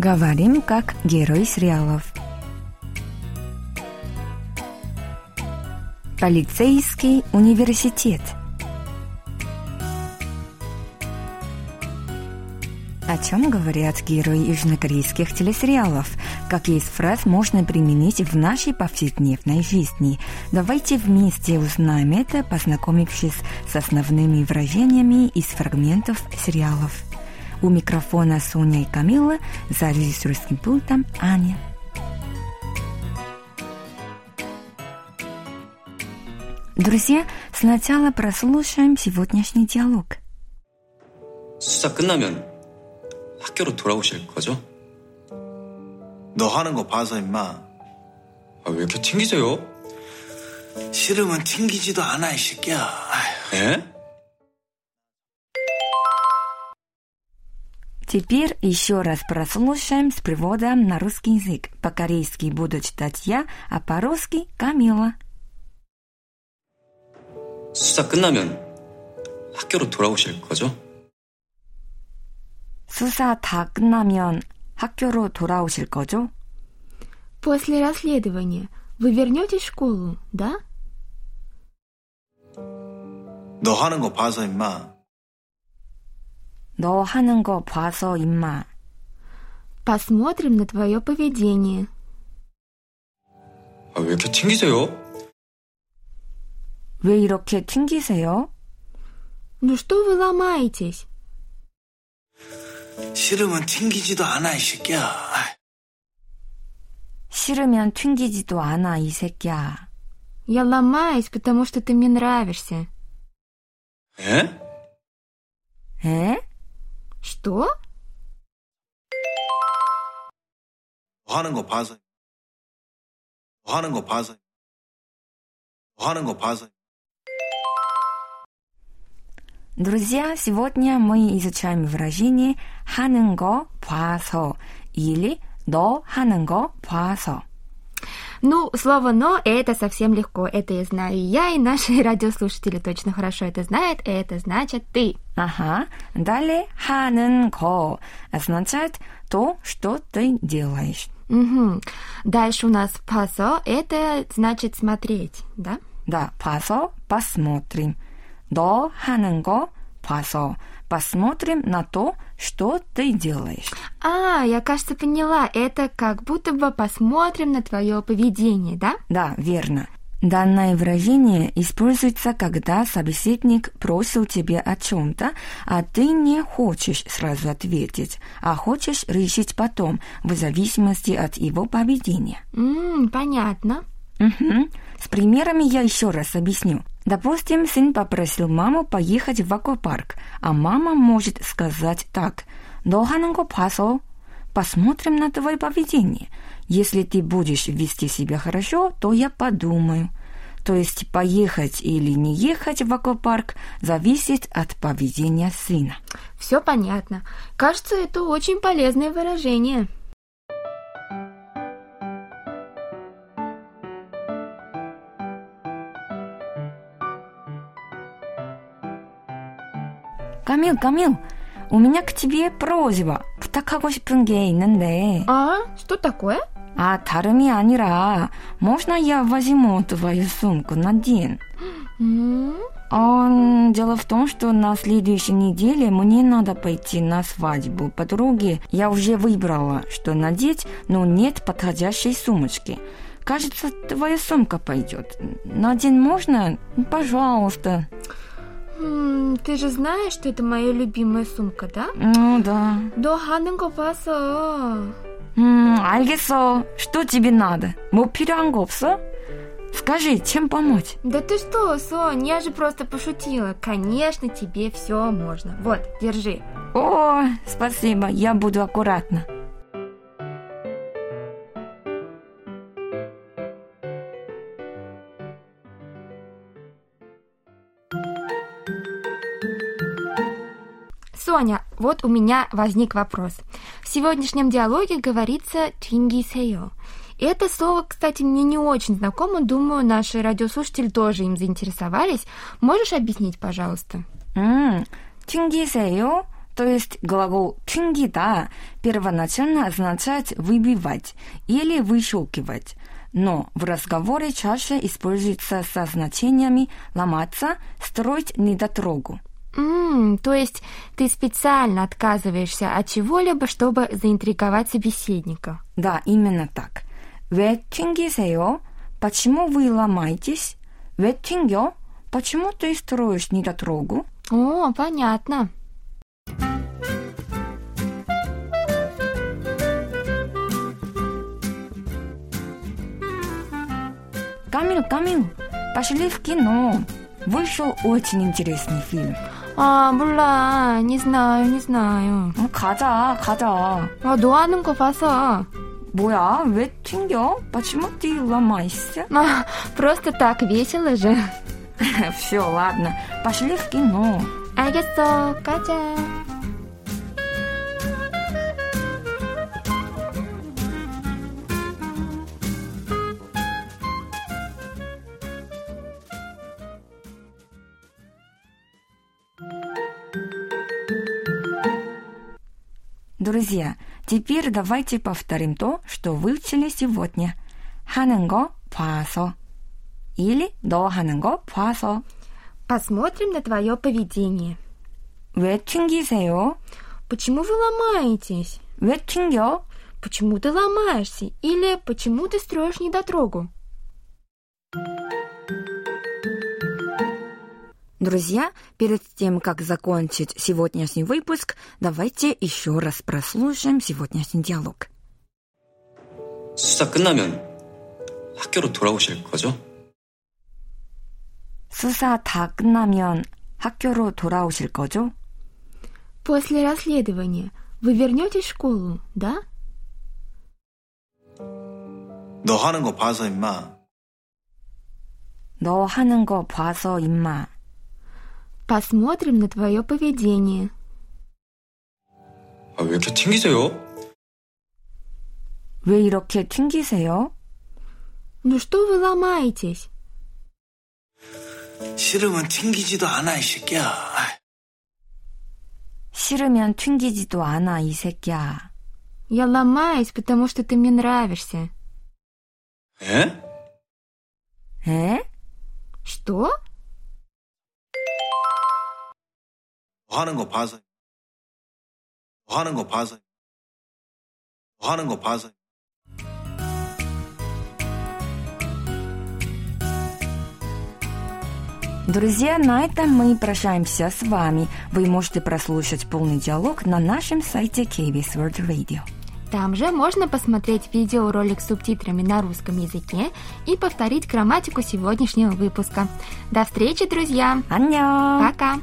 Говорим как герой сериалов. Полицейский университет. О чем говорят герои южнокорейских телесериалов? Какие из фраз можно применить в нашей повседневной жизни? Давайте вместе узнаем это, познакомившись с основными выражениями из фрагментов сериалов. У микрофона Соня и Камила, за режиссерским пультом Аня. Друзья, сначала прослушаем сегодняшний диалог. 수사 끝나면 학교로 돌아오실 거죠? 너 하는 거 봐서 임마 아, 왜 이렇게 튕기세요? 싫으면 튕기지도 않아 이 새끼야 아 Теперь еще раз прослушаем с приводом на русский язык. По-корейски буду читать я, а по-русски Камила. 수사 끝나면 학교로 돌아오실 거죠? 수사 다 끝나면 학교로 돌아오실 거죠? После расследования вы вернетесь в школу, да? 너 하는 거 봐서 임마 너 하는 거 봐서 임마. Посмотрим на твое поведение. 아, 왜 이렇게 튕기세요? 왜 이렇게 튕기세요? Ну что вы ломаетесь? 싫으면 튕기지도 않아 이 새끼야 아휴. 싫으면 튕기지도 않아, 이 새끼야. Я ломаюсь, потому что ты мне нравишься. 예? 에? Что? 너 하는 거 봐서 너 하는 거 봐서 너 하는 거 봐서 Друзья, сегодня мы изучаем выражение 하는 거 봐서 или 너 하는 거 봐서. Ну, слово «но» — это совсем легко. Это я знаю и я, и наши радиослушатели точно хорошо это знают. Это значит «ты». Ага. Далее 하는 거 означает то, что ты делаешь. Мгм. Дальше у нас «пасо» — это значит «смотреть», да? Да, 봐서 посмотрим. 너 하는 거 봐서 посмотрим на то, что ты делаешь. А, я, кажется, поняла. Это как будто бы посмотрим на твое поведение, да? Да, верно. Данное выражение используется, когда собеседник просил тебя о чем-то, а ты не хочешь сразу ответить, а хочешь решить потом, в зависимости от его поведения. М, понятно. Мгм. С примерами я еще раз объясню. Допустим, сын попросил маму поехать в аквапарк, а мама может сказать так. «Дохананго пасо». Посмотрим на твое поведение. Если ты будешь вести себя хорошо, то я подумаю. То есть поехать или не ехать в аквапарк зависит от поведения сына. Все понятно. Кажется, это очень полезное выражение. Камил, Камил, у меня к тебе просьба. 부탁하고 싶은 게 있는데. А, что такое? 아, 다름이 아니라 можно я возьму твою сумку на день? М, А, дело в том, что на следующей неделе мне надо пойти на свадьбу подруги. Я уже выбрала, что надеть, но нет подходящей сумочки. Кажется, твоя сумка пойдет. На день можно? Пожалуйста. м, ты же знаешь, что это моя любимая сумка, да? Ну да. 너 하는 거 봐서. 음, 알겠어. что тебе надо? 뭐 필요한 거 없어? Скажи, чем помочь? Да ты что, Сонь, я же просто пошутила. Конечно, тебе все можно. Вот, держи. О, спасибо, я буду аккуратна. Соня, вот у меня возник вопрос. В сегодняшнем диалоге говорится «тинги «чингисею». Это слово, кстати, мне не очень знакомо. Думаю, наши радиослушатели тоже им заинтересовались. Можешь объяснить, пожалуйста? Тинги «Чингисею» То есть глагол «чингита» первоначально означает «выбивать» или «выщелкивать». Но в разговоре чаще используется со значениями «ломаться», «строить недотрогу». М, то есть ты специально отказываешься от чего-либо, чтобы заинтриговать собеседника. Да, именно так. 왜 튕기세요? Почему вы ломаетесь? 왜 튕겨? Почему ты строишь недотрогу? О, понятно. Камил, Камил, пошли в кино. Вышел очень интересный фильм. 아, 몰라. Не знаю, не знаю. 어, 가자, 가자. 아, 너 하는 거 봐서. 뭐야? 왜 튕겨? Почему ты ломаешься? А, просто так весело же. Все, ладно. Пошли в кино. 알겠어. 가자. Друзья, теперь давайте повторим то, что выучили сегодня. 하는 거 봐서. Или 너 하는 거 봐서. Посмотрим на твое поведение. 왜 튕기세요? Почему вы ломаетесь? 왜 튕겨? Почему ты ломаешься? Или почему ты строишь недотрогу? Друзья, перед тем, как закончить сегодняшний выпуск, давайте еще раз прослушаем сегодняшний диалог. 수사 끝나면 학교로 돌아오실 거죠? 수사 다 끝나면 학교로 돌아오실 거죠? После расследования вы вернетесь в школу, да? 너 하는 거 봐서 임마. 너 하는 거 봐서 임마. Посмотрим на твое поведение. 아, 왜 이렇게 튕기세요? 왜 이렇게 튕기세요? Ну что вы ломаетесь? 싫으면 튕기지도 않아 이 새끼야. 싫으면 튕기지도 않아, 이 새끼야. Я ломаюсь, потому что ты мне нравишься. 에? 에? Что? 하는 거 봐서. 너 하는 거 봐서. 너 하는 거 봐서. Друзья, на этом мы прощаемся с вами. Вы можете прослушать полный диалог на нашем сайте KBS World Radio. Там же можно посмотреть видеоролик с субтитрами на русском языке и повторить грамматику сегодняшнего выпуска. До встречи, друзья! 안녕! Пока!